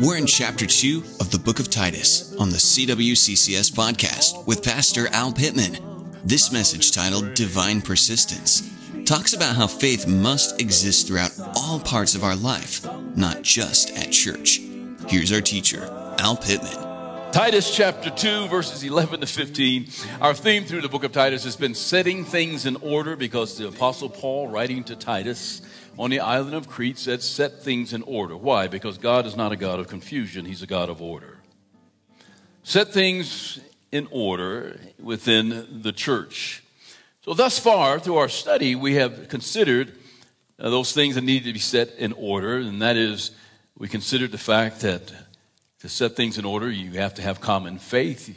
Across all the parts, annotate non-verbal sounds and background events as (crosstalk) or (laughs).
We're in chapter 2 of the book of Titus on the CWCCS podcast with Pastor Al Pittman. This message, titled Divine Persistence, talks about how faith must exist throughout all parts of our life, not just at church. Here's our teacher, Al Pittman. Titus chapter 2, verses 11 to 15. Our theme through the book of Titus has been setting things in order because the Apostle Paul, writing to Titus on the island of Crete, said, Set things in order. Why? Because God is not a God of confusion, He's a God of order. Set things in order within the church. So, thus far, through our study, we have considered uh, those things that need to be set in order, and that is, we considered the fact that to set things in order, you have to have common faith. It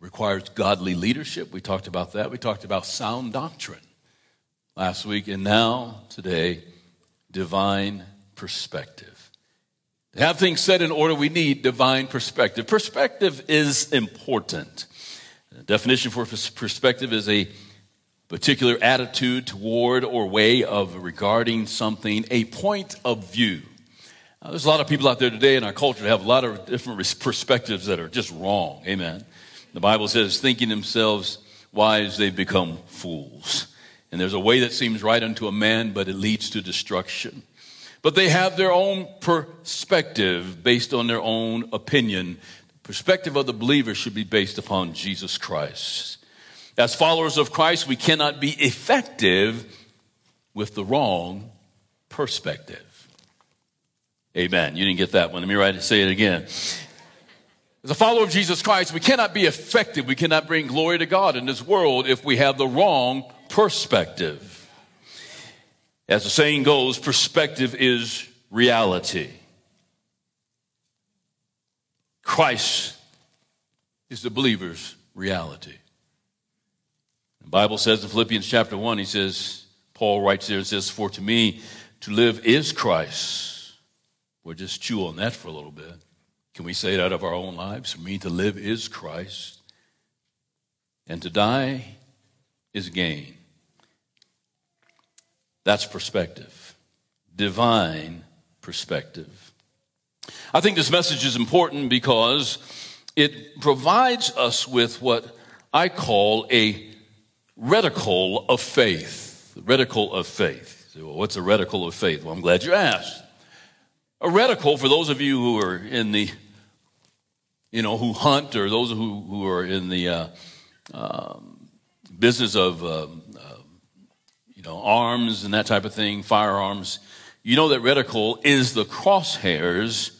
requires godly leadership. We talked about that. We talked about sound doctrine last week. And now, today, divine perspective. To have things set in order, we need divine perspective. Perspective is important. The definition for perspective is a particular attitude toward or way of regarding something, a point of view. Uh, there's a lot of people out there today in our culture that have a lot of different perspectives that are just wrong. Amen. The Bible says, thinking themselves wise, they've become fools. And there's a way that seems right unto a man, but it leads to destruction. But they have their own perspective based on their own opinion. The perspective of the believer should be based upon Jesus Christ. As followers of Christ, we cannot be effective with the wrong perspective. Amen. You didn't get that one. Let me write it, say it again. As a follower of Jesus Christ, we cannot be effective. We cannot bring glory to God in this world if we have the wrong perspective. As the saying goes, perspective is reality. Christ is the believer's reality. The Bible says in Philippians chapter 1, he says, Paul writes there and says, For to me to live is Christ We'll just chew on that for a little bit. Can we say it out of our own lives? For me to live is Christ, and to die is gain. That's perspective, divine perspective. I think this message is important because it provides us with what I call a reticle of faith. The reticle of faith. well, what's a reticle of faith? Well, I'm glad you asked. A reticle, for those of you who are in the, you know, who hunt or those who, who are in the uh, um, business of, um, uh, you know, arms and that type of thing, firearms, you know that reticle is the crosshairs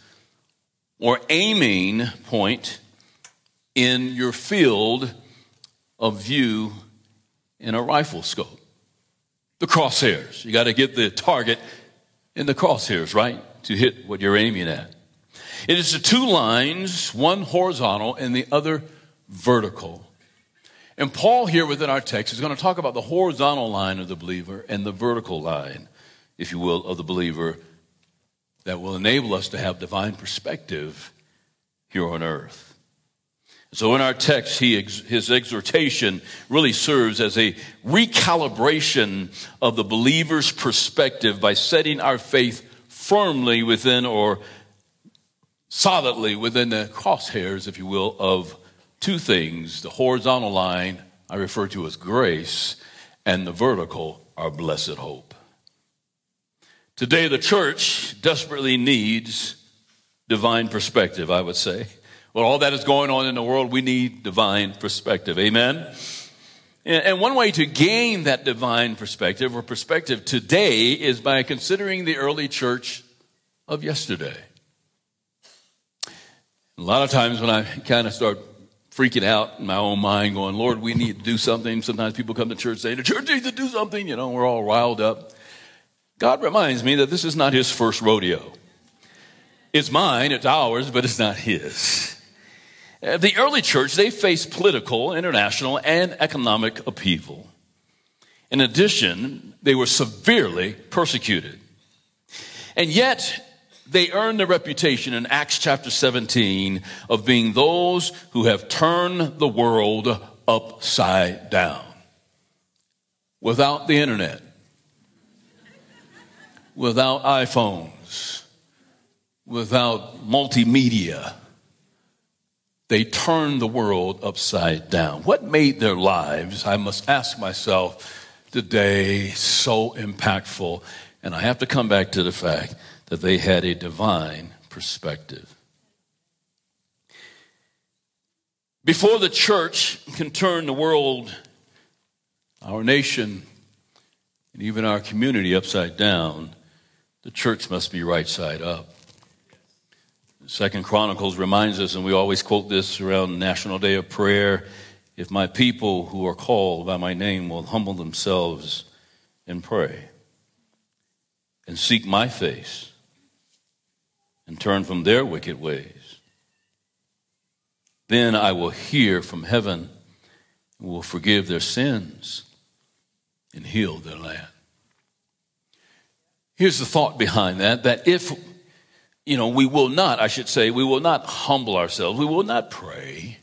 or aiming point in your field of view in a rifle scope. The crosshairs. You got to get the target in the crosshairs, right? To hit what you're aiming at. It is the two lines, one horizontal and the other vertical. And Paul, here within our text, is going to talk about the horizontal line of the believer and the vertical line, if you will, of the believer that will enable us to have divine perspective here on earth. So in our text, he, his exhortation really serves as a recalibration of the believer's perspective by setting our faith firmly within or solidly within the crosshairs, if you will, of two things the horizontal line I refer to as grace, and the vertical, our blessed hope. Today, the church desperately needs divine perspective, I would say. Well, all that is going on in the world, we need divine perspective. Amen? And one way to gain that divine perspective or perspective today is by considering the early church of yesterday. A lot of times when I kind of start freaking out in my own mind, going, Lord, we need to do something. Sometimes people come to church saying, the church needs to do something. You know, we're all riled up. God reminds me that this is not his first rodeo. It's mine, it's ours, but it's not his. Uh, the early church, they faced political, international, and economic upheaval. In addition, they were severely persecuted. And yet, they earned the reputation in Acts chapter 17 of being those who have turned the world upside down. Without the internet, without iPhones, without multimedia. They turned the world upside down. What made their lives, I must ask myself today, so impactful? And I have to come back to the fact that they had a divine perspective. Before the church can turn the world, our nation, and even our community upside down, the church must be right side up. Second Chronicles reminds us, and we always quote this around National Day of Prayer if my people who are called by my name will humble themselves and pray and seek my face and turn from their wicked ways, then I will hear from heaven and will forgive their sins and heal their land. Here's the thought behind that that if, you know, we will not, I should say, we will not humble ourselves, we will not pray,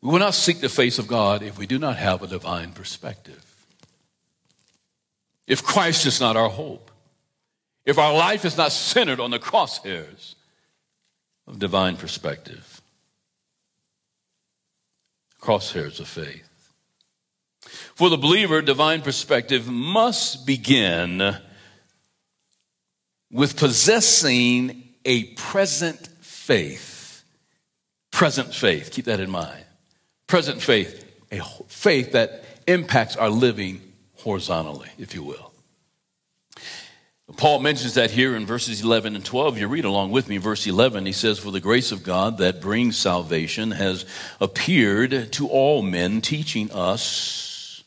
we will not seek the face of God if we do not have a divine perspective. If Christ is not our hope, if our life is not centered on the crosshairs of divine perspective, crosshairs of faith. For the believer, divine perspective must begin with possessing a present faith. Present faith, keep that in mind. Present faith, a faith that impacts our living horizontally, if you will. Paul mentions that here in verses 11 and 12. You read along with me, verse 11. He says, For the grace of God that brings salvation has appeared to all men, teaching us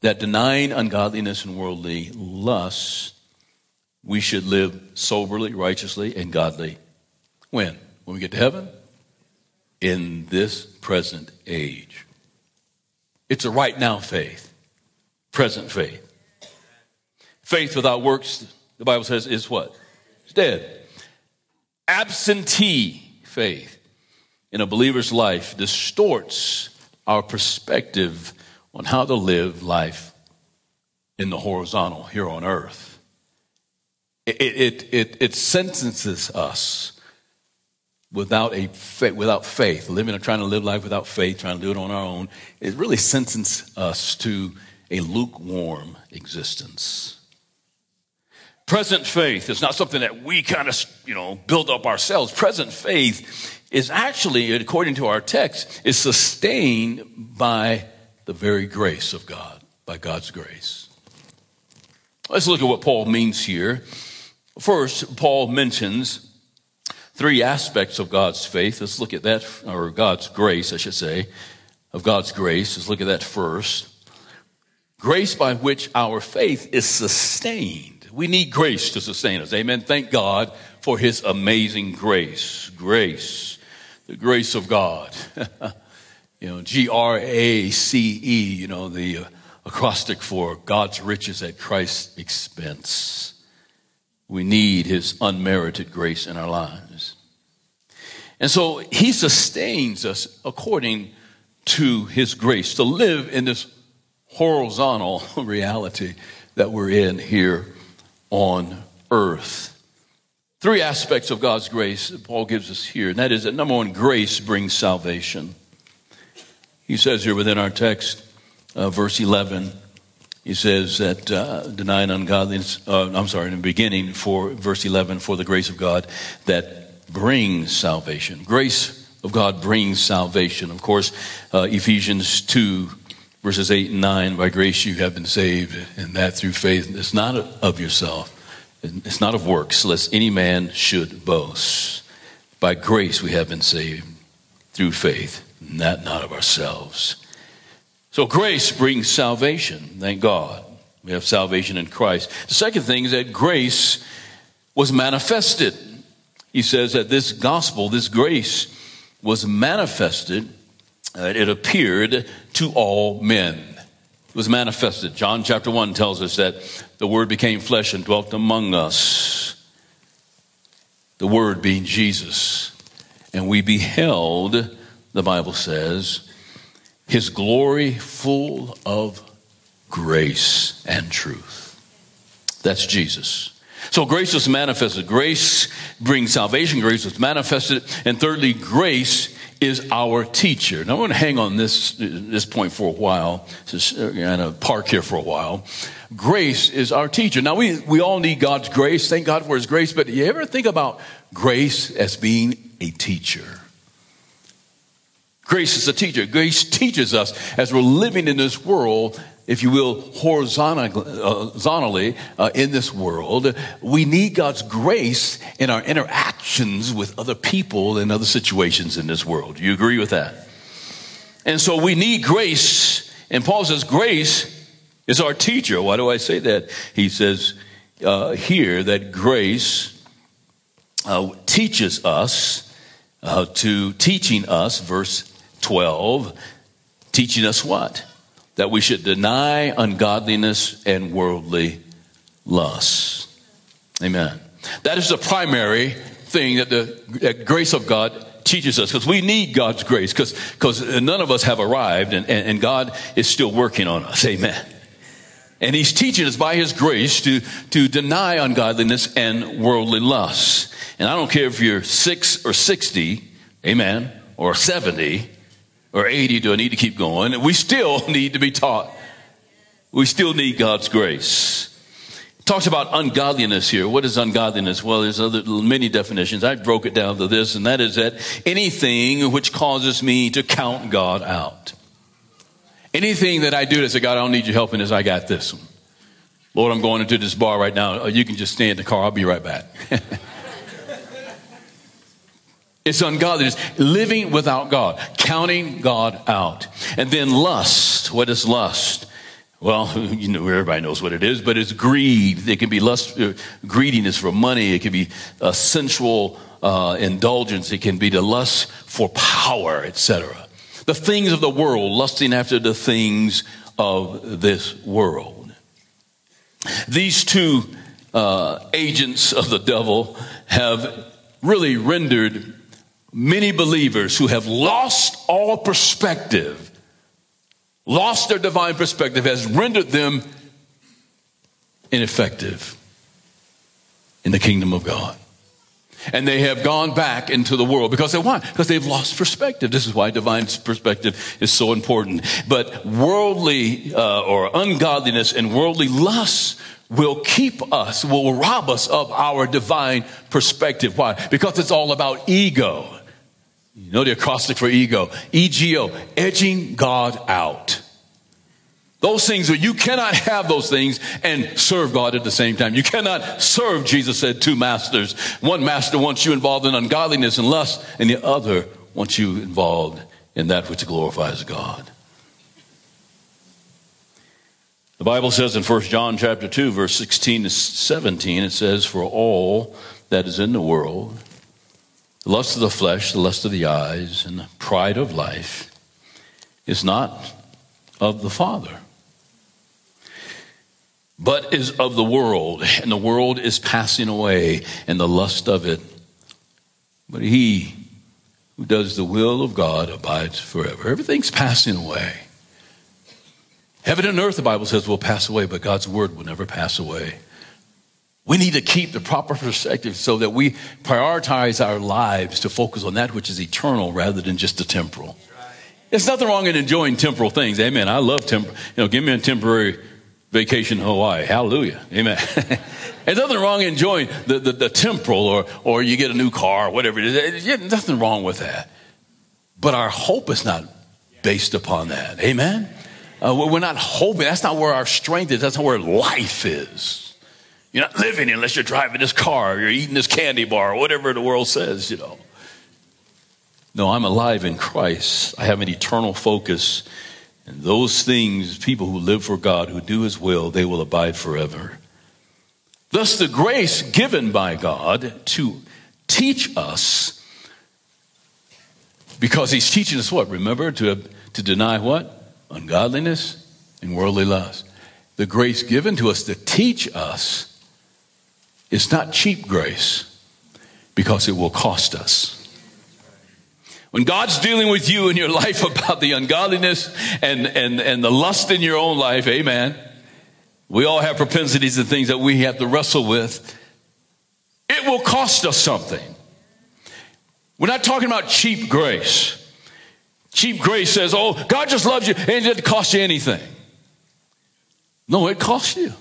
that denying ungodliness and worldly lusts, we should live soberly, righteously, and godly. When? When we get to heaven? In this present age. It's a right now faith, present faith. Faith without works, the Bible says, is what? It's dead. Absentee faith in a believer's life distorts our perspective on how to live life in the horizontal here on earth. It, it, it, it sentences us without a without faith, living or trying to live life without faith, trying to do it on our own. It really sentences us to a lukewarm existence. Present faith is not something that we kind of, you know, build up ourselves. Present faith is actually, according to our text, is sustained by the very grace of God, by God's grace. Let's look at what Paul means here. First, Paul mentions three aspects of God's faith. Let's look at that, or God's grace, I should say, of God's grace. Let's look at that first. Grace by which our faith is sustained we need grace to sustain us. Amen. Thank God for his amazing grace. Grace. The grace of God. (laughs) you know, G R A C E, you know, the uh, acrostic for God's riches at Christ's expense. We need his unmerited grace in our lives. And so he sustains us according to his grace to live in this horizontal (laughs) reality that we're in here on earth. Three aspects of God's grace that Paul gives us here, and that is that number one, grace brings salvation. He says here within our text, uh, verse 11, he says that uh, denying ungodliness, uh, I'm sorry, in the beginning, for verse 11, for the grace of God that brings salvation. Grace of God brings salvation. Of course, uh, Ephesians 2 verses 8 and 9 by grace you have been saved and that through faith. It's not of yourself it's not of works lest any man should boast. By grace we have been saved through faith not not of ourselves. So grace brings salvation thank god. We have salvation in christ. The second thing is that grace was manifested. He says that this gospel this grace was manifested Uh, it appeared to all men. It was manifested. John chapter 1 tells us that the Word became flesh and dwelt among us. The Word being Jesus. And we beheld, the Bible says, His glory full of grace and truth. That's Jesus. So grace was manifested. Grace brings salvation. Grace was manifested. And thirdly, grace is our teacher. Now I'm going to hang on this, this point for a while. Just kind of park here for a while. Grace is our teacher. Now we, we all need God's grace. Thank God for his grace. But you ever think about grace as being a teacher? Grace is a teacher. Grace teaches us as we're living in this world if you will, horizontally uh, in this world. We need God's grace in our interactions with other people and other situations in this world. Do you agree with that? And so we need grace. And Paul says, grace is our teacher. Why do I say that? He says uh, here that grace uh, teaches us uh, to teaching us, verse 12, teaching us what? That we should deny ungodliness and worldly lusts. Amen. That is the primary thing that the that grace of God teaches us because we need God's grace because none of us have arrived and, and, and God is still working on us. Amen. And he's teaching us by his grace to, to deny ungodliness and worldly lusts. And I don't care if you're six or 60, amen, or 70, or 80, do I need to keep going? We still (laughs) need to be taught. We still need God's grace. talks about ungodliness here. What is ungodliness? Well, there's other, many definitions. I broke it down to this, and that is that anything which causes me to count God out. Anything that I do to say, God, I don't need your help in this, I got this one. Lord, I'm going into this bar right now. You can just stay in the car. I'll be right back. (laughs) It's ungodliness. Living without God. Counting God out. And then lust. What is lust? Well, (laughs) you know, everybody knows what it is, but it's greed. It can be lust, uh, greediness for money. It can be a sensual uh, indulgence. It can be the lust for power, etc. The things of the world, lusting after the things of this world. These two uh, agents of the devil have really rendered many believers who have lost all perspective, lost their divine perspective, has rendered them ineffective in the kingdom of God. And they have gone back into the world because they why? Because they've lost perspective. This is why divine perspective is so important. But worldly uh, or ungodliness and worldly lusts will keep us, will rob us of our divine perspective. Why? Because it's all about ego. You know the acrostic for ego. EGO, edging God out. Those things where you cannot have those things and serve God at the same time. You cannot serve, Jesus said, two masters. One master wants you involved in ungodliness and lust, and the other wants you involved in that which glorifies God. The Bible says in 1 John chapter 2, verse 16 to 17, it says, For all that is in the world, the lust of the flesh, the lust of the eyes, and the pride of life is not of the Father, but is of the world. And the world is passing away, and the lust of it. But he who does the will of God abides forever. Everything's passing away. Heaven and earth, the Bible says, will pass away, but God's word will never pass away. We need to keep the proper perspective so that we prioritize our lives to focus on that which is eternal rather than just the temporal. There's nothing wrong in enjoying temporal things. Amen. I love temporal. You know, give me a temporary vacation in Hawaii. Hallelujah. Amen. (laughs) There's nothing wrong in enjoying the, the, the, temporal or, or you get a new car or whatever it is. There's nothing wrong with that. But our hope is not based upon that. Amen. Uh, we're not hoping. That's not where our strength is. That's not where life is. You're not living unless you're driving this car or you're eating this candy bar or whatever the world says, you know. No, I'm alive in Christ. I have an eternal focus. And those things, people who live for God, who do His will, they will abide forever. Thus, the grace given by God to teach us, because He's teaching us what? Remember, to, to deny what? Ungodliness and worldly lust. The grace given to us to teach us it's not cheap grace because it will cost us. When God's dealing with you in your life (laughs) about the ungodliness and, and, and the lust in your own life, amen. We all have propensities and things that we have to wrestle with. It will cost us something. We're not talking about cheap grace. Cheap grace says, oh, God just loves you and it doesn't cost you anything. No, it costs you.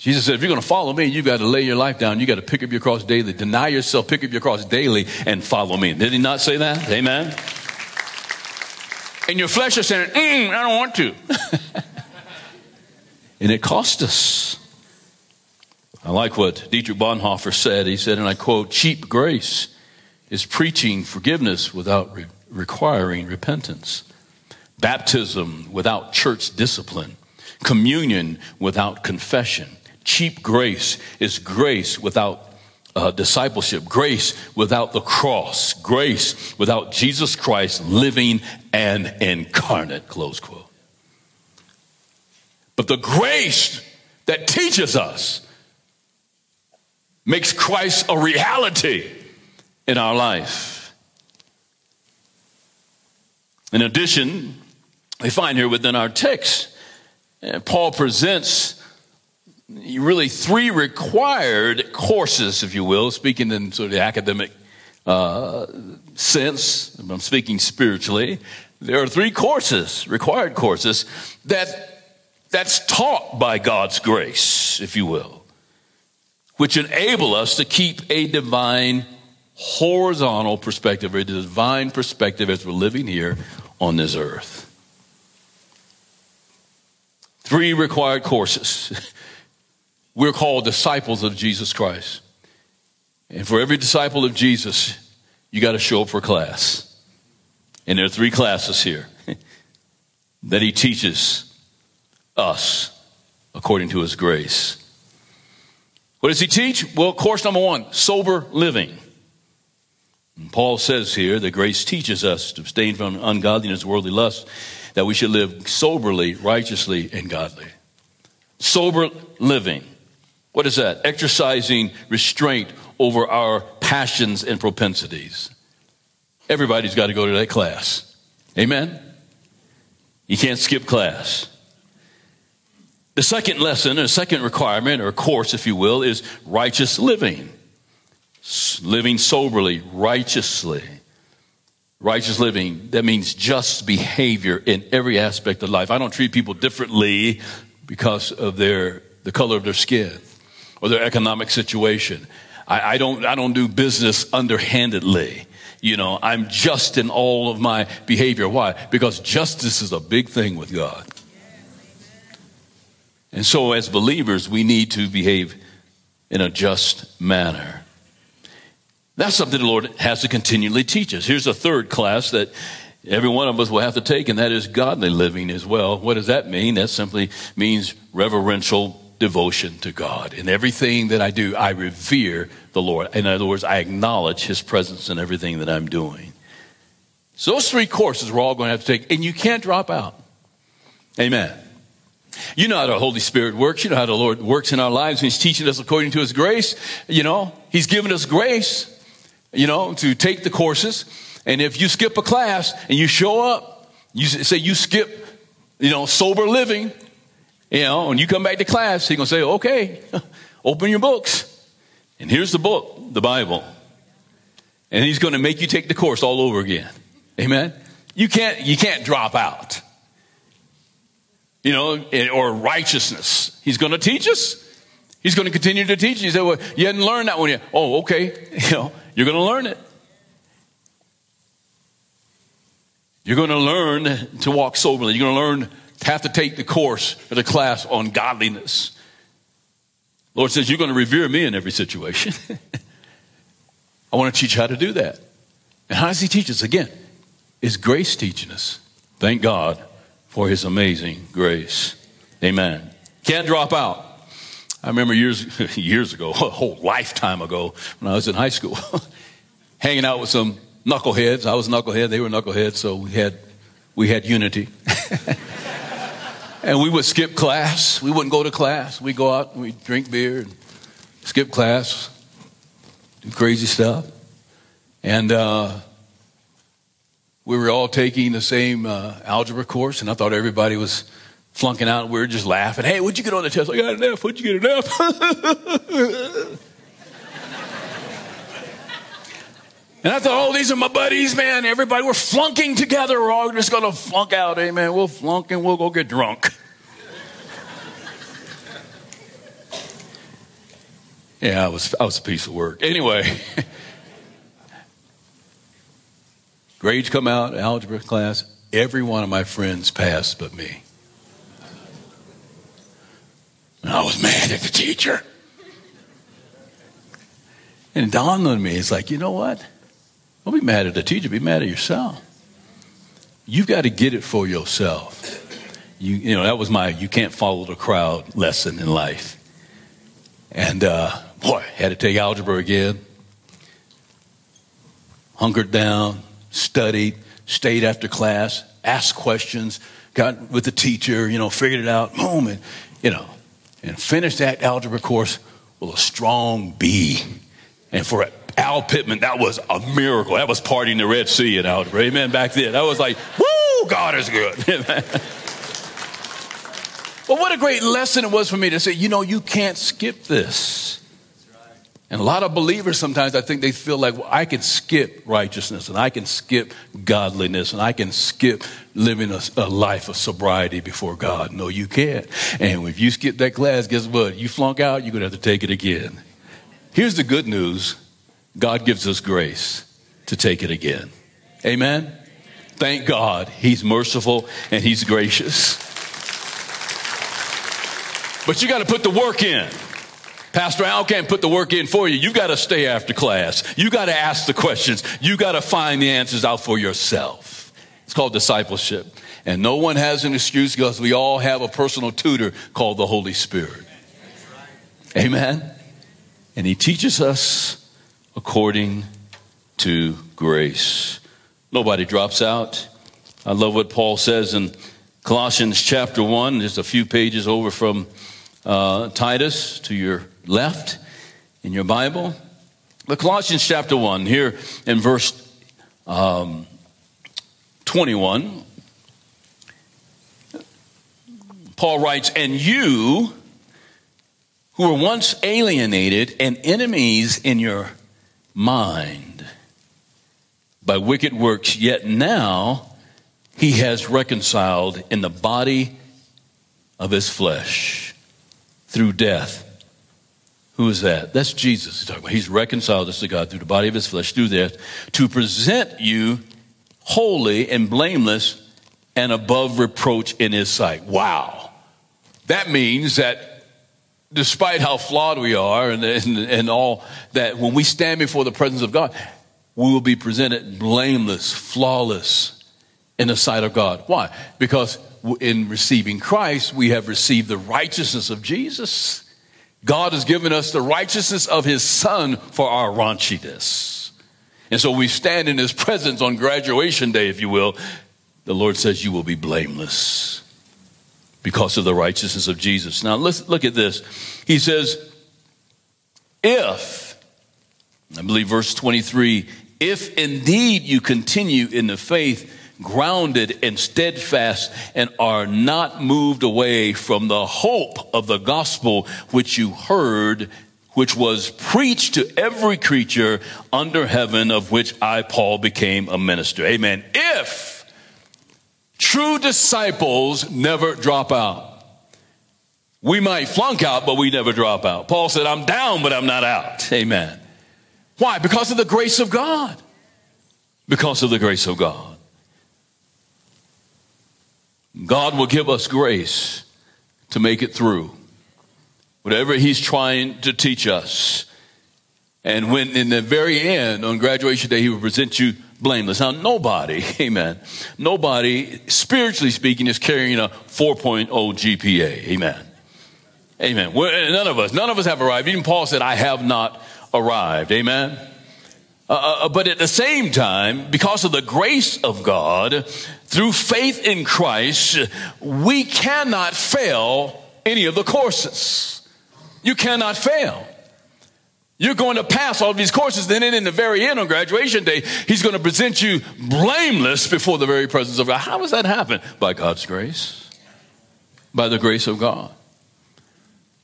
Jesus said, if you're going to follow me, you've got to lay your life down. You've got to pick up your cross daily. Deny yourself, pick up your cross daily, and follow me. Did he not say that? Amen. And your flesh is saying, mm, I don't want to. (laughs) and it cost us. I like what Dietrich Bonhoeffer said. He said, and I quote, cheap grace is preaching forgiveness without re- requiring repentance, baptism without church discipline, communion without confession. Cheap grace is grace without uh, discipleship, grace without the cross, grace without Jesus Christ living and incarnate. Close quote. But the grace that teaches us makes Christ a reality in our life. In addition, we find here within our text, uh, Paul presents really three required courses, if you will, speaking in sort of the academic uh, sense. I'm speaking spiritually. There are three courses, required courses, that that's taught by God's grace, if you will, which enable us to keep a divine horizontal perspective, or a divine perspective as we're living here on this earth. Three required courses. (laughs) We're called disciples of Jesus Christ. And for every disciple of Jesus, you got to show up for class. And there are three classes here (laughs) that he teaches us according to his grace. What does he teach? Well, course number one sober living. And Paul says here that grace teaches us to abstain from ungodliness, worldly lust, that we should live soberly, righteously, and godly. Sober living. What is that? Exercising restraint over our passions and propensities. Everybody's got to go to that class. Amen? You can't skip class. The second lesson, or second requirement, or course, if you will, is righteous living. Living soberly, righteously. Righteous living, that means just behavior in every aspect of life. I don't treat people differently because of their, the color of their skin or their economic situation. I, I don't, I don't do business underhandedly. You know, I'm just in all of my behavior. Why? Because justice is a big thing with God. And so, as believers, we need to behave in a just manner. That's something the Lord has to continually teach us. Here's a third class that every one of us will have to take, and that is godly living as well. What does that mean? That simply means reverential devotion to God. In everything that I do, I revere the Lord. In other words, I acknowledge His presence in everything that I'm doing. So, those three courses we're all going to have to take, and you can't drop out. Amen. You know how the Holy Spirit works. You know how the Lord works in our lives. He's teaching us according to His grace. You know, He's given us grace, you know, to take the courses. And if you skip a class and you show up, you say you skip, you know, sober living, you know, when you come back to class, He's going to say, okay, (laughs) open your books. And here's the book, the Bible. And He's going to make you take the course all over again. Amen. You can't, you can't drop out you know, or righteousness. He's going to teach us. He's going to continue to teach. You. He said, well, you hadn't learned that one yet. Oh, okay. (laughs) You know, you're going to learn it. You're going to learn to walk soberly. You're going to learn have to take the course or the class on godliness. Lord says, you're going to revere me in every situation. (laughs) I want to teach you how to do that. And how does he teach us? Again, is grace teaching us? Thank God for his amazing grace. Amen. Can't drop out. I remember years, (laughs) years ago, (laughs) a whole lifetime ago, when I was in high school, hanging out with some knuckleheads. I was a knucklehead, they were knuckleheads, so we had, we had unity. And we would skip class. We wouldn't go to class. We'd go out and we'd drink beer and skip class, do crazy stuff. And uh, we were all taking the same uh, algebra course, and I thought everybody was flunking out. We were just laughing. Hey, what'd you get on the test? I got an F. What'd you get an F? (laughs) And I thought, oh, these are my buddies, man. Everybody, we're flunking together. We're all just going to flunk out. Amen. We'll flunk and we'll go get drunk. yeah, I was, I was a piece of work. Anyway, (laughs) grades come out, algebra class. Every one of my friends passed but me. And I was mad at the teacher. And it dawned on me, it's like, you know what? Don't be mad at the teacher, be mad at yourself. You've got to get it for yourself. You, you know, that was my you can't follow the crowd lesson in life. And uh, boy, had to take algebra again. Hunkered down, studied, stayed after class, asked questions, got with the teacher, you know, figured it out, boom, and, you know, and finished that algebra course with a strong B. And for Al Pittman, that was a miracle. That was partying the Red Sea in algebra. Amen. Back then, that was like, woo, God is good. (laughs) but what a great lesson it was for me to say, you know, you can't skip this. And a lot of believers sometimes I think they feel like well, I can skip righteousness and I can skip godliness and I can skip living a, a, life of sobriety before God. No, you can't. And if you skip that class, guess what? You flunk out, you're going to have to take it again. Here's the good news God gives us grace to take it again. Amen? Thank God He's merciful and He's gracious. But you got to put the work in. Pastor Al can't put the work in for you. You got to stay after class. You got to ask the questions. You got to find the answers out for yourself. It's called discipleship. And no one has an excuse because we all have a personal tutor called the Holy Spirit. Amen. And he teaches us according to grace. Nobody drops out. I love what Paul says in Colossians chapter 1, just a few pages over from uh, Titus to your left in your Bible. But Colossians chapter 1, here in verse um, 21, Paul writes, And you who were once alienated and enemies in your mind by wicked works, yet now he has reconciled in the body of his flesh through death. Who is that? That's Jesus. He's, he's reconciled us to God through the body of his flesh through death to present you holy and blameless and above reproach in his sight. Wow. That means that despite how flawed we are and, and, and all that, when we stand before the presence of God, we will be presented blameless, flawless in the sight of God. Why? Because in receiving Christ, we have received the righteousness of Jesus. God has given us the righteousness of his son for our raunchiness. And so we stand in his presence on graduation day, if you will. The Lord says you will be blameless because of the righteousness of Jesus. Now, let's look at this. He says, if, I believe verse 23, if indeed you continue in the faith, grounded and steadfast, and are not moved away from the hope of the gospel which you heard, which was preached to every creature under heaven, of which I, Paul, became a minister. Amen. If True disciples never drop out. We might flunk out, but we never drop out. Paul said, I'm down, but I'm not out. Amen. Why? Because of the grace of God. Because of the grace of God. God will give us grace to make it through. Whatever He's trying to teach us. And when in the very end, on graduation day, He will present you blameless. Now, nobody, (laughs) amen, nobody, spiritually speaking, is carrying a 4.0 GPA. Amen. Amen. We're, none of us, none of us have arrived. Even Paul said, I have not arrived. Amen. Uh, uh, uh, but at the same time, because of the grace of God, through faith in Christ, we cannot fail any of the courses. You cannot fail. You're going to pass all these courses. Then in the very end on graduation day, he's going to present you blameless before the very presence of God. How does that happen? By God's grace. By the grace of God.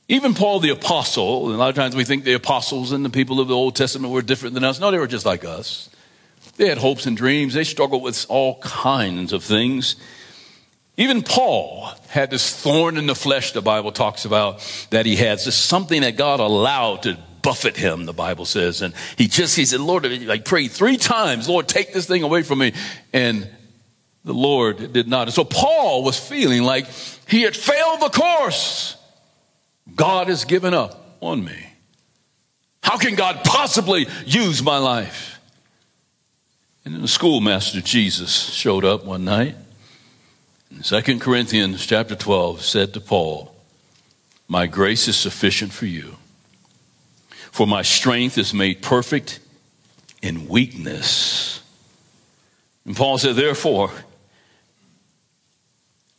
Even Paul the apostle, a lot of times we think the apostles and the people of the Old Testament were different than us. No, they were just like us. They had hopes and dreams. They struggled with all kinds of things. Even Paul had this thorn in the flesh, the Bible talks about that he had. This something that God allowed to buffet him, the Bible says. And he just, he said, Lord, I prayed three times, Lord, take this thing away from me. And the Lord did not. And so Paul was feeling like he had failed the course. God has given up on me. How can God possibly use my life? And then the schoolmaster Jesus showed up one night. In 2 Corinthians chapter 12 said to Paul, My grace is sufficient for you, for my strength is made perfect in weakness. And Paul said, Therefore,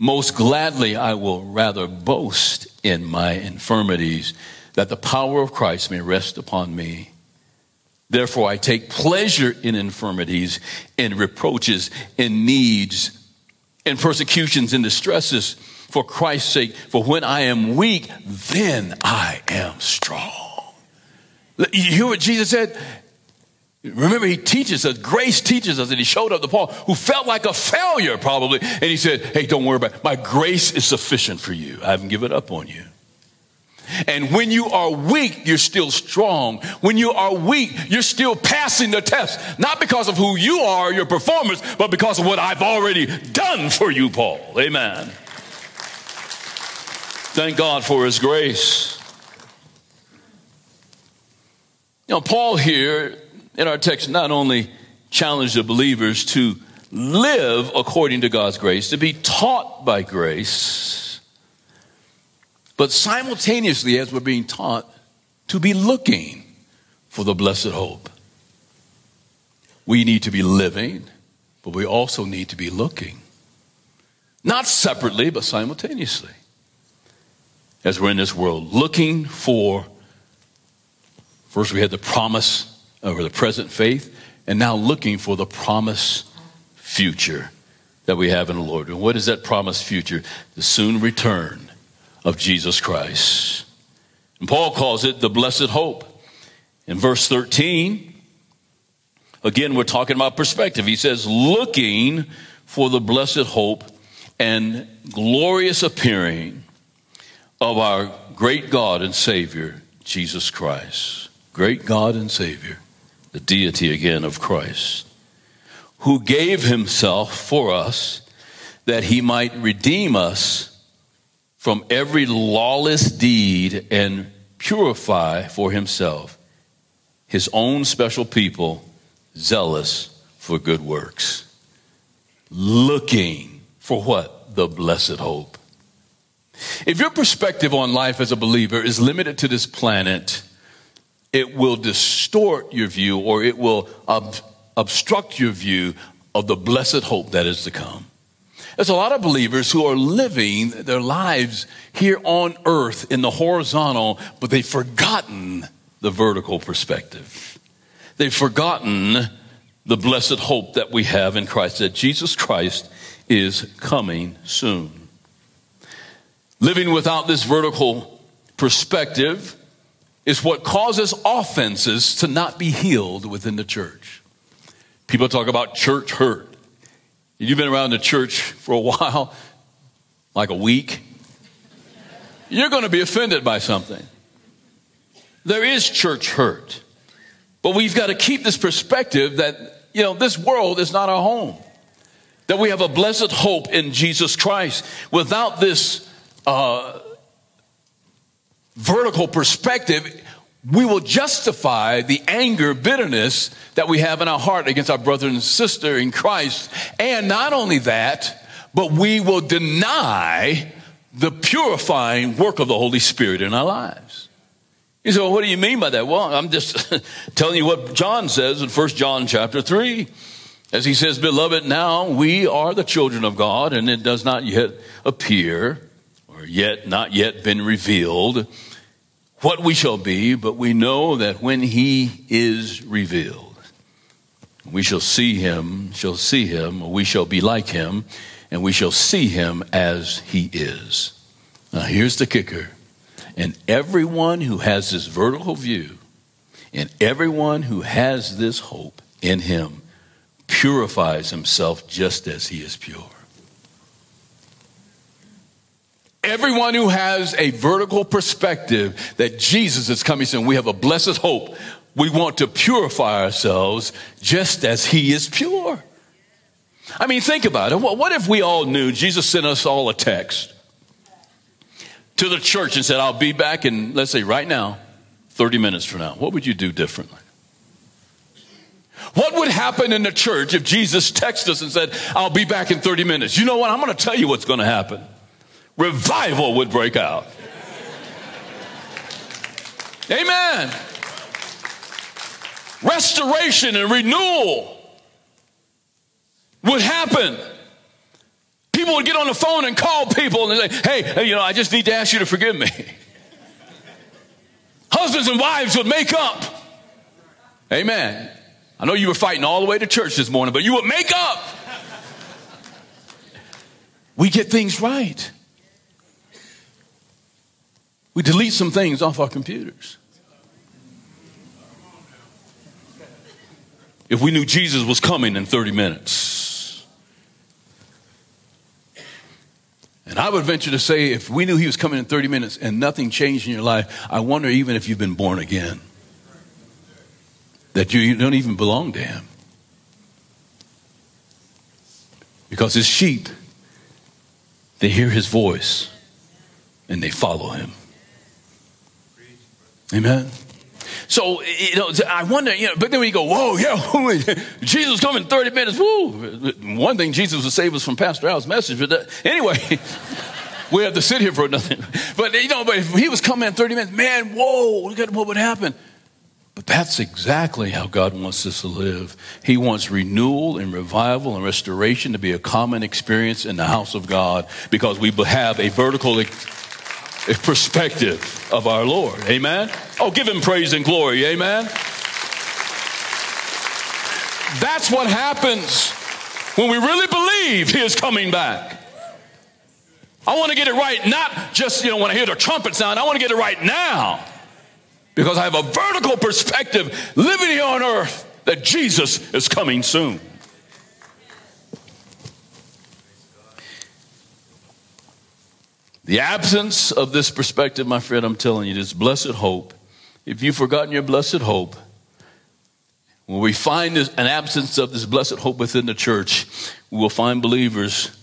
most gladly I will rather boast in my infirmities, that the power of Christ may rest upon me. Therefore, I take pleasure in infirmities, in reproaches, in needs in persecutions and distresses for Christ's sake. For when I am weak, then I am strong. You hear what Jesus said? Remember, he teaches us, grace teaches us, and he showed up to Paul, who felt like a failure probably, and he said, Hey, don't worry about it. My grace is sufficient for you. I haven't given up on you. And when you are weak, you're still strong. When you are weak, you're still passing the test. Not because of who you are, your performance, but because of what I've already done for you, Paul. Amen. Thank God for his grace. You know, Paul here in our text not only challenged the believers to live according to God's grace, to be taught by grace, but simultaneously, as we're being taught, to be looking for the blessed hope. We need to be living, but we also need to be looking. Not separately, but simultaneously. As we're in this world, looking for, first we had the promise or the present faith, and now looking for the promise future that we have in the Lord. And what is that promised future? The soon return of Jesus Christ. And Paul calls it the blessed hope. In verse 13, again, we're talking about perspective. He says, looking for the blessed hope and glorious appearing of our great God and Savior, Jesus Christ. Great God and Savior, the deity again of Christ, who gave himself for us that he might redeem us from every lawless deed and purify for himself his own special people, zealous for good works. Looking for what? The blessed hope. If your perspective on life as a believer is limited to this planet, it will distort your view or it will ob- obstruct your view of the blessed hope that is to come. There's a lot of believers who are living their lives here on earth in the horizontal, but they've forgotten the vertical perspective. They've forgotten the blessed hope that we have in Christ, that Jesus Christ is coming soon. Living without this vertical perspective is what causes offenses to not be healed within the church. People talk about church hurt. You've been around the church for a (laughs) while, like a week. You're going to be offended by something. There is church hurt. But we've got to keep this perspective that, you know, this world is not our home. That we have a blessed hope in Jesus Christ. Without this uh, vertical perspective, we will justify the anger, bitterness that we have in our heart against our brother and sister in Christ. And not only that, but we will deny the purifying work of the Holy Spirit in our lives. You say, well, what do you mean by that? Well, I'm just (laughs) telling you what John says in 1 John chapter 3. As he says, Beloved, now we are the children of God, and it does not yet appear, or yet not yet been revealed what we shall be, but we know that when he is revealed, we shall see him, shall see him, or we shall be like him, and we shall see him as he is. Now here's the kicker. And everyone who has this vertical view, and everyone who has this hope in him, purifies himself just as he is pure. Everyone who has a vertical perspective that Jesus is coming soon, we have a blessed hope. We want to purify ourselves just as he is pure. I mean, think about it. What if we all knew Jesus sent us all a text to the church and said, I'll be back in, let's say right now, 30 minutes from now? What would you do differently? What would happen in the church if Jesus texted us and said, I'll be back in 30 minutes? You know what? I'm going to tell you what's going to happen. Revival would break out. Amen. Restoration and renewal would happen. People would get on the phone and call people and say, hey, you know, I just need to ask you to forgive me. (laughs) Husbands and wives would make up. Amen. I know you were fighting all the way to church this morning, but you would make up. We get things right. We delete some things off our computers. If we knew Jesus was coming in 30 minutes. And I would venture to say, if we knew he was coming in 30 minutes and nothing changed in your life, I wonder even if you've been born again that you don't even belong to him. Because his sheep, they hear his voice and they follow him. Amen. So, you know, I wonder, you know, but then we go, whoa, yeah, (laughs) Jesus coming 30 minutes. Woo. One thing, Jesus will save us from Pastor Al's message. But that, anyway, (laughs) we have to sit here for nothing. But, you know, but if he was coming in 30 minutes, man, whoa, look at what would happen. But that's exactly how God wants us to live. He wants renewal and revival and restoration to be a common experience in the house of God because we have a vertical (laughs) perspective of our Lord. Amen? Oh, give him praise and glory. Amen? That's what happens when we really believe he is coming back. I want to get it right, not just, you know, when I hear the trumpet sound, I want to get it right now because I have a vertical perspective living here on earth that Jesus is coming soon. The absence of this perspective, my friend, I'm telling you, this blessed hope. If you've forgotten your blessed hope, when we find an absence of this blessed hope within the church, we will find believers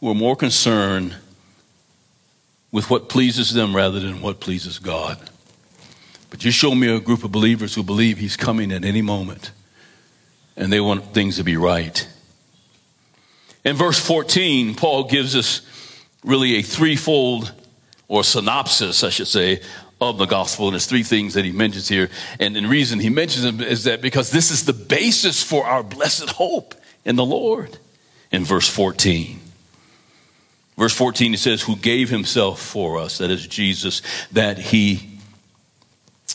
who are more concerned with what pleases them rather than what pleases God. But you show me a group of believers who believe he's coming at any moment and they want things to be right. In verse 14, Paul gives us really a threefold or synopsis, I should say, of the gospel. And there's three things that he mentions here. And the reason he mentions them is that because this is the basis for our blessed hope in the Lord. In verse 14. Verse 14, he says, Who gave himself for us, that is Jesus, that he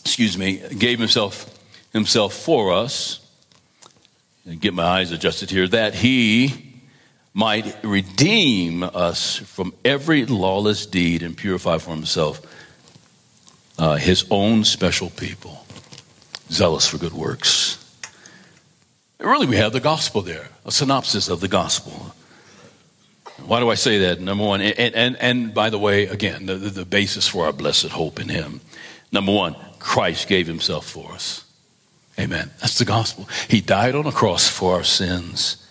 excuse me, gave himself himself for us. And get my eyes adjusted here, that he might redeem us from every lawless deed and purify for himself uh, his own special people, zealous for good works. Really, we have the gospel there, a synopsis of the gospel. Why do I say that? Number one, and, and, and by the way, again, the, the basis for our blessed hope in him. Number one, Christ gave himself for us. Amen. That's the gospel. He died on a cross for our sins.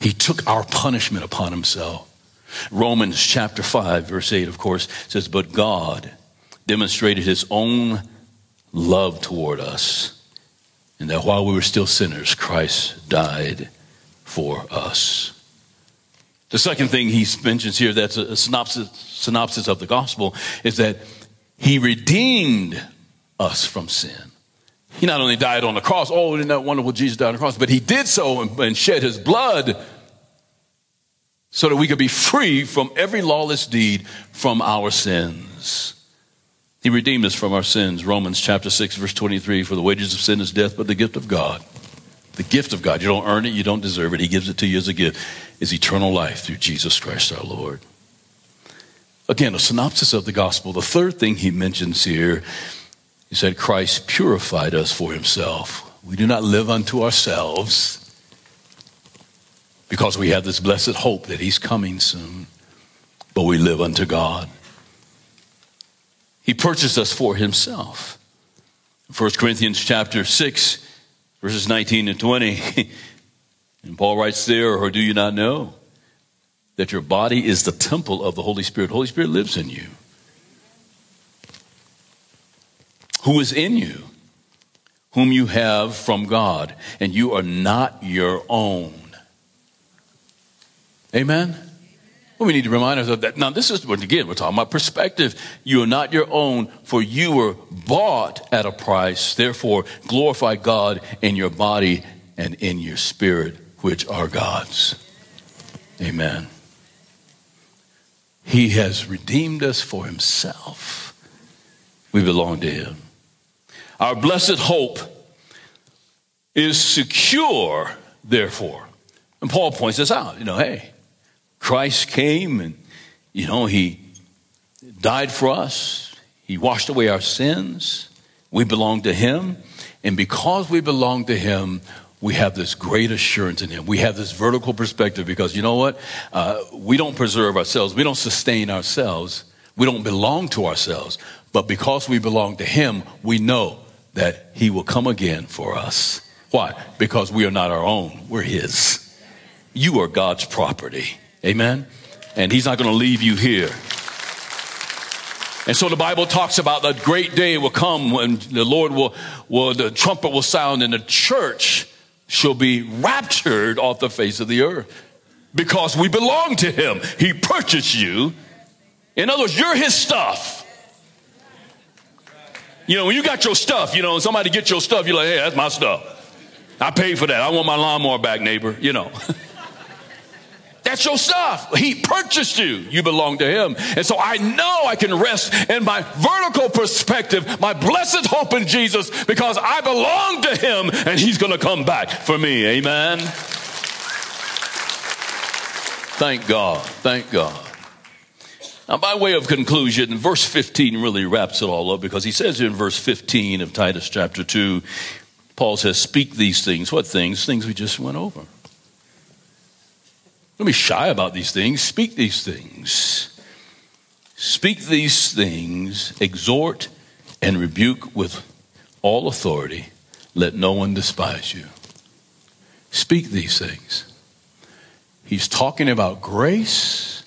He took our punishment upon himself. Romans chapter 5, verse 8, of course, says, But God demonstrated his own love toward us, and that while we were still sinners, Christ died for us. The second thing he mentions here that's a synopsis, synopsis of the gospel is that he redeemed us from sin. He not only died on the cross, oh, isn't that wonderful Jesus died on the cross, but he did so and, and shed his blood so that we could be free from every lawless deed from our sins. He redeemed us from our sins. Romans chapter 6, verse 23 For the wages of sin is death, but the gift of God. The gift of God. You don't earn it, you don't deserve it. He gives it to you as a gift, is eternal life through Jesus Christ our Lord. Again, a synopsis of the gospel. The third thing he mentions here he said, Christ purified us for himself. We do not live unto ourselves. because we have this blessed hope that He's coming soon, but we live unto God. He purchased us for Himself. 1 Corinthians chapter 6, verses 19 and 20. (laughs) and Paul writes there, Or do you not know that your body is the temple of the Holy Spirit? The Holy Spirit lives in you. Who is in you? Whom you have from God, and you are not your own. Amen? Well, we need to remind ourselves that now this is again we're talking about perspective. You are not your own, for you were bought at a price. Therefore, glorify God in your body and in your spirit, which are God's. Amen. He has redeemed us for himself. We belong to him. Our blessed hope is secure, therefore. And Paul points this out. You know, hey, Christ came and, you know, he died for us. He washed away our sins. We belong to him. And because we belong to him, we have this great assurance in him. We have this vertical perspective because you know what? Uh, we don't preserve ourselves. We don't sustain ourselves. We don't belong to ourselves. But because we belong to him, we know that he will come again for us. Why? Because we are not our own. We're his. You are God's property. Amen? And he's not going to leave you here. And so the Bible talks about the great day will come when the Lord will, will, the trumpet will sound and the church shall be raptured off the face of the earth because we belong to him. He purchased you. In other words, you're his stuff. You know, when you got your stuff, you know, somebody get your stuff, you're like, hey, that's my stuff. I paid for that. I want my lawnmower back, neighbor, you know. (laughs) That's your stuff. He purchased you. You belong to Him. And so I know I can rest in my vertical perspective, my blessed hope in Jesus, because I belong to Him and He's going to come back for me. Amen. Thank God. Thank God. Now, by way of conclusion, verse 15 really wraps it all up because he says in verse 15 of Titus chapter 2, Paul says, Speak these things. What things? Things we just went over. Don't be shy about these things. Speak these things. Speak these things, exhort and rebuke with all authority. Let no one despise you. Speak these things. He's talking about grace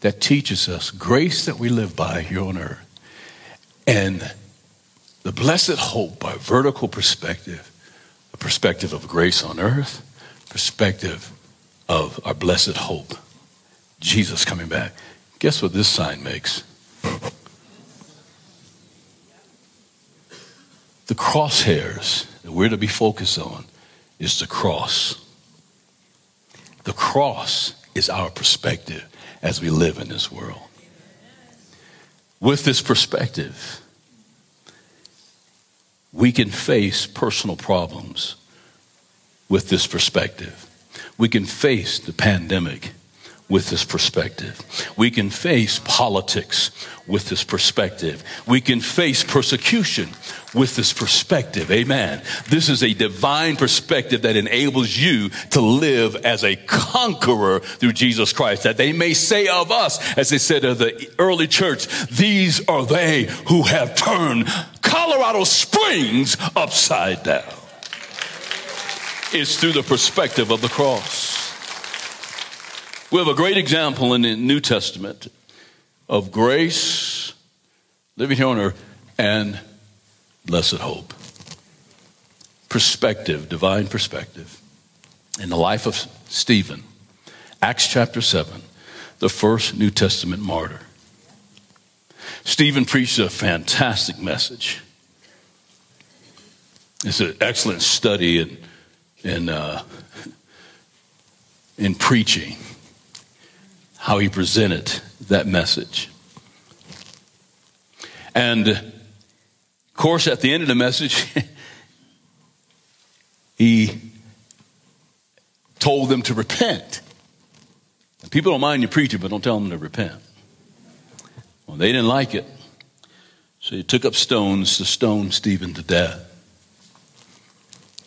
that teaches us, grace that we live by here on earth, and the blessed hope by vertical perspective, a perspective of grace on earth, perspective of our blessed hope. Jesus coming back. Guess what this sign makes? The crosshairs that we're to be focused on is the cross. The cross is our perspective as we live in this world. With this perspective, we can face personal problems with this perspective we can face the pandemic with this perspective. We can face politics with this perspective. We can face persecution with this perspective. Amen. This is a divine perspective that enables you to live as a conqueror through Jesus Christ. That they may say of us, as they said of the early church, these are they who have turned Colorado Springs upside down is through the perspective of the cross. We have a great example in the New Testament of grace, living here on earth, and blessed hope. Perspective, divine perspective. In the life of Stephen, Acts chapter 7, the first New Testament martyr. Stephen preached a fantastic message. It's an excellent study in in, uh, in preaching, how he presented that message. And of course, at the end of the message, (laughs) he told them to repent. People don't mind you preaching, but don't tell them to repent. Well, they didn't like it. So he took up stones to stone Stephen to death.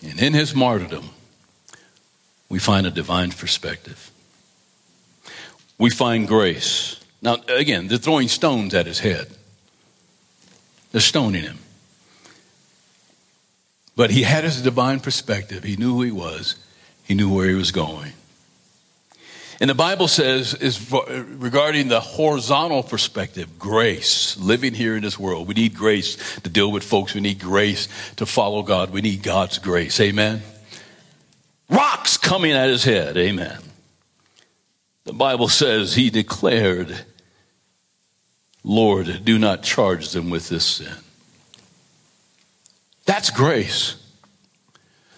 And in his martyrdom, we find a divine perspective. We find grace. Now, again, they're throwing stones at his head, they're stoning him. But he had his divine perspective. He knew who he was, he knew where he was going. And the Bible says is regarding the horizontal perspective, grace, living here in this world. We need grace to deal with folks. We need grace to follow God. We need God's grace. Amen. Rocks coming at his head. Amen. The Bible says he declared, Lord, do not charge them with this sin. That's grace.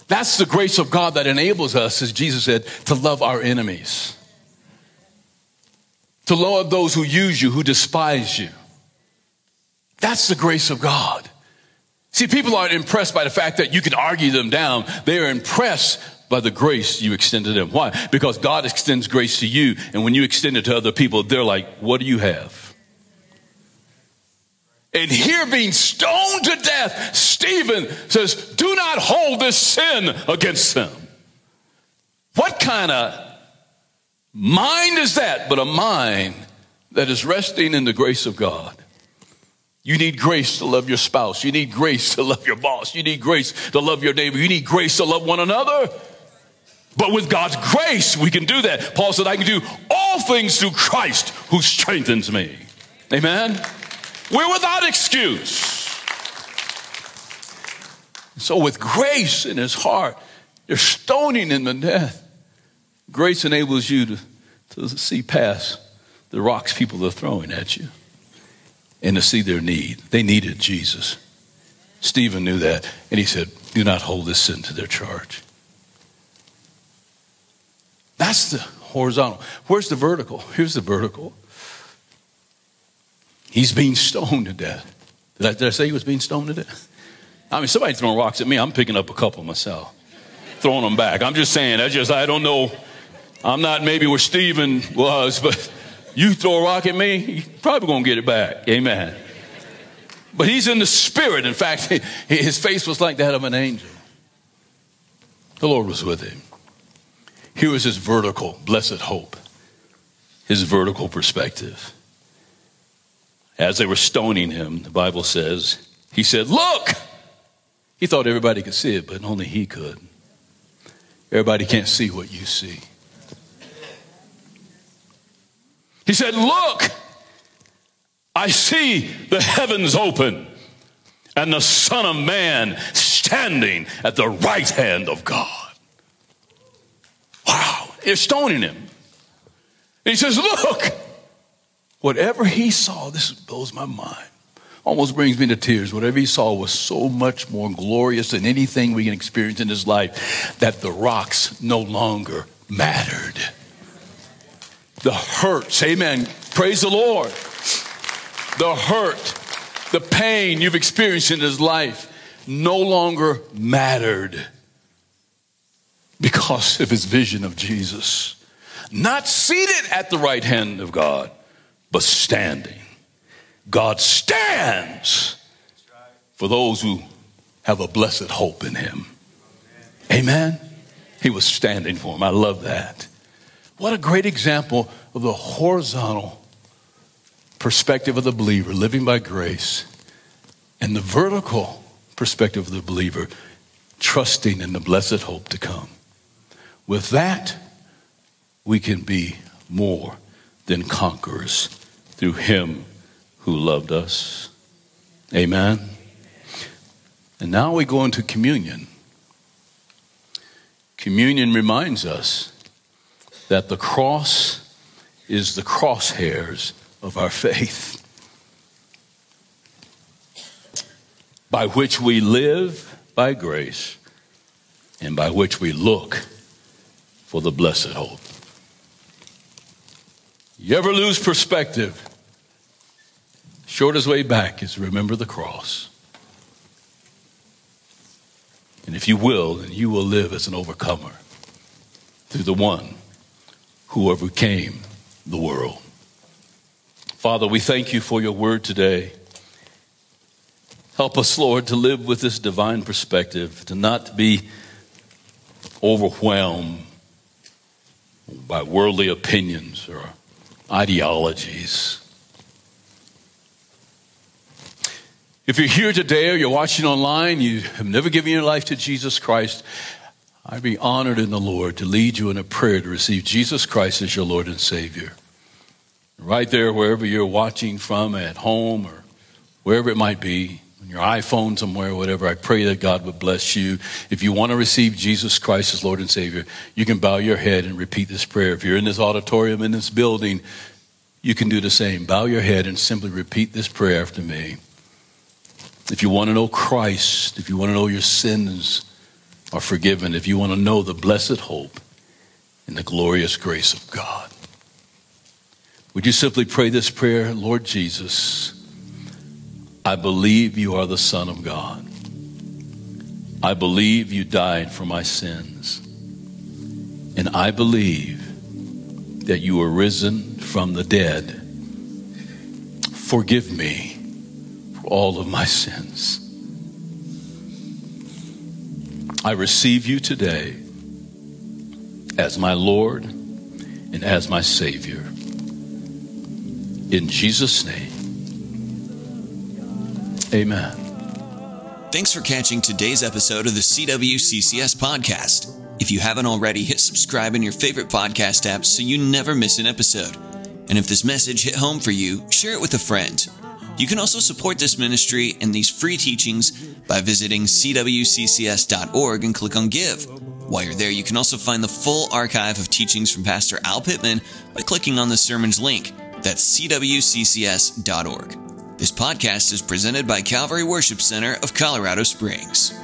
That's the grace of God that enables us, as Jesus said, to love our enemies, to love those who use you, who despise you. That's the grace of God. See, people aren't impressed by the fact that you can argue them down. They are impressed by the grace you extend to them. Why? Because God extends grace to you, and when you extend it to other people, they're like, What do you have? And here, being stoned to death, Stephen says, Do not hold this sin against them. What kind of mind is that? But a mind that is resting in the grace of God. You need grace to love your spouse. You need grace to love your boss. You need grace to love your neighbor. You need grace to love one another. But with God's grace, we can do that. Paul said, I can do all things through Christ who strengthens me. Amen. We're without excuse. So, with grace in his heart, you're stoning him to death. Grace enables you to, to see past the rocks people are throwing at you and to see their need. They needed Jesus. Stephen knew that, and he said, Do not hold this sin to their charge. That's the horizontal. Where's the vertical? (laughs) Here's the vertical. He's being stoned to death. Did I, did I say he was being stoned to death? I mean, somebody throwing rocks at me, I'm picking up a couple myself, throwing them back. I'm just saying, I just, I don't know. I'm not maybe where Stephen was, but you throw a rock at me, you're probably going to get it back. Amen. But he's in the spirit. In fact, (laughs) his face was like that of an angel. The Lord was with him. Here was his vertical, blessed hope, his vertical perspective. As they were stoning him, the Bible says, he said, Look! He thought everybody could see it, but only he could. Everybody can't see what you see. He said, Look! I see the heavens open and the Son of Man standing at the right hand of God. They're stoning him. And he says, Look, whatever he saw, this blows my mind. Almost brings me to tears. Whatever he saw was so much more glorious than anything we can experience in this life that the rocks no longer mattered. The hurts, amen. Praise the Lord. The hurt, the pain you've experienced in this life no longer mattered because of his vision of Jesus. Not seated at the right hand of God, but standing. God stands for those who have a blessed hope in him. Amen. He was standing for him. I love that. What a great example of the horizontal perspective of the believer living by grace and the vertical perspective of the believer trusting in the blessed hope to come. With that, we can be more than conquerors through him who loved us. Amen. And now we go into communion. Communion reminds us that the cross is the crosshairs of our faith, by which we live by grace and by which we look for the blessed hope. You ever lose perspective? Shortest way back is remember the cross. And if you will, then you will live as an overcomer through the one who overcame the world. Father, we thank you for your word today. Help us, Lord, to live with this divine perspective, to not be overwhelmed by worldly opinions or ideologies. If you're here today or you're watching online, you have never given your life to Jesus Christ, I'd be honored in the Lord to lead you in a prayer to receive Jesus Christ as your Lord and Savior. Right there, wherever you're watching from, at home or wherever it might be, on your iPhone somewhere, or whatever, I pray that God would bless you. If you want to receive Jesus Christ as Lord and Savior, you can bow your head and repeat this prayer. If you're in this auditorium, in this building, you can do the same. Bow your head and simply repeat this prayer after me. If you want to know Christ, if you want to know your sins are forgiven, if you want to know the blessed hope and the glorious grace of God, would you simply pray this prayer? Lord Jesus, I believe you are the Son of God. I believe you died for my sins. And I believe that you were risen from the dead. Forgive me for all of my sins. I receive you today as my Lord and as my Savior. In Jesus' name, amen. Thanks for catching today's episode of the CWCCS podcast. If you haven't already, hit subscribe in your favorite podcast app so you never miss an episode. And if this message hit home for you, share it with a friend. You can also support this ministry and these free teachings by visiting cwccs.org and click on Give. While you're there, you can also find the full archive of teachings from Pastor Al Pittman by clicking on the sermon's link. That's cwccs.org. This podcast is presented by Calvary Worship Center of Colorado Springs.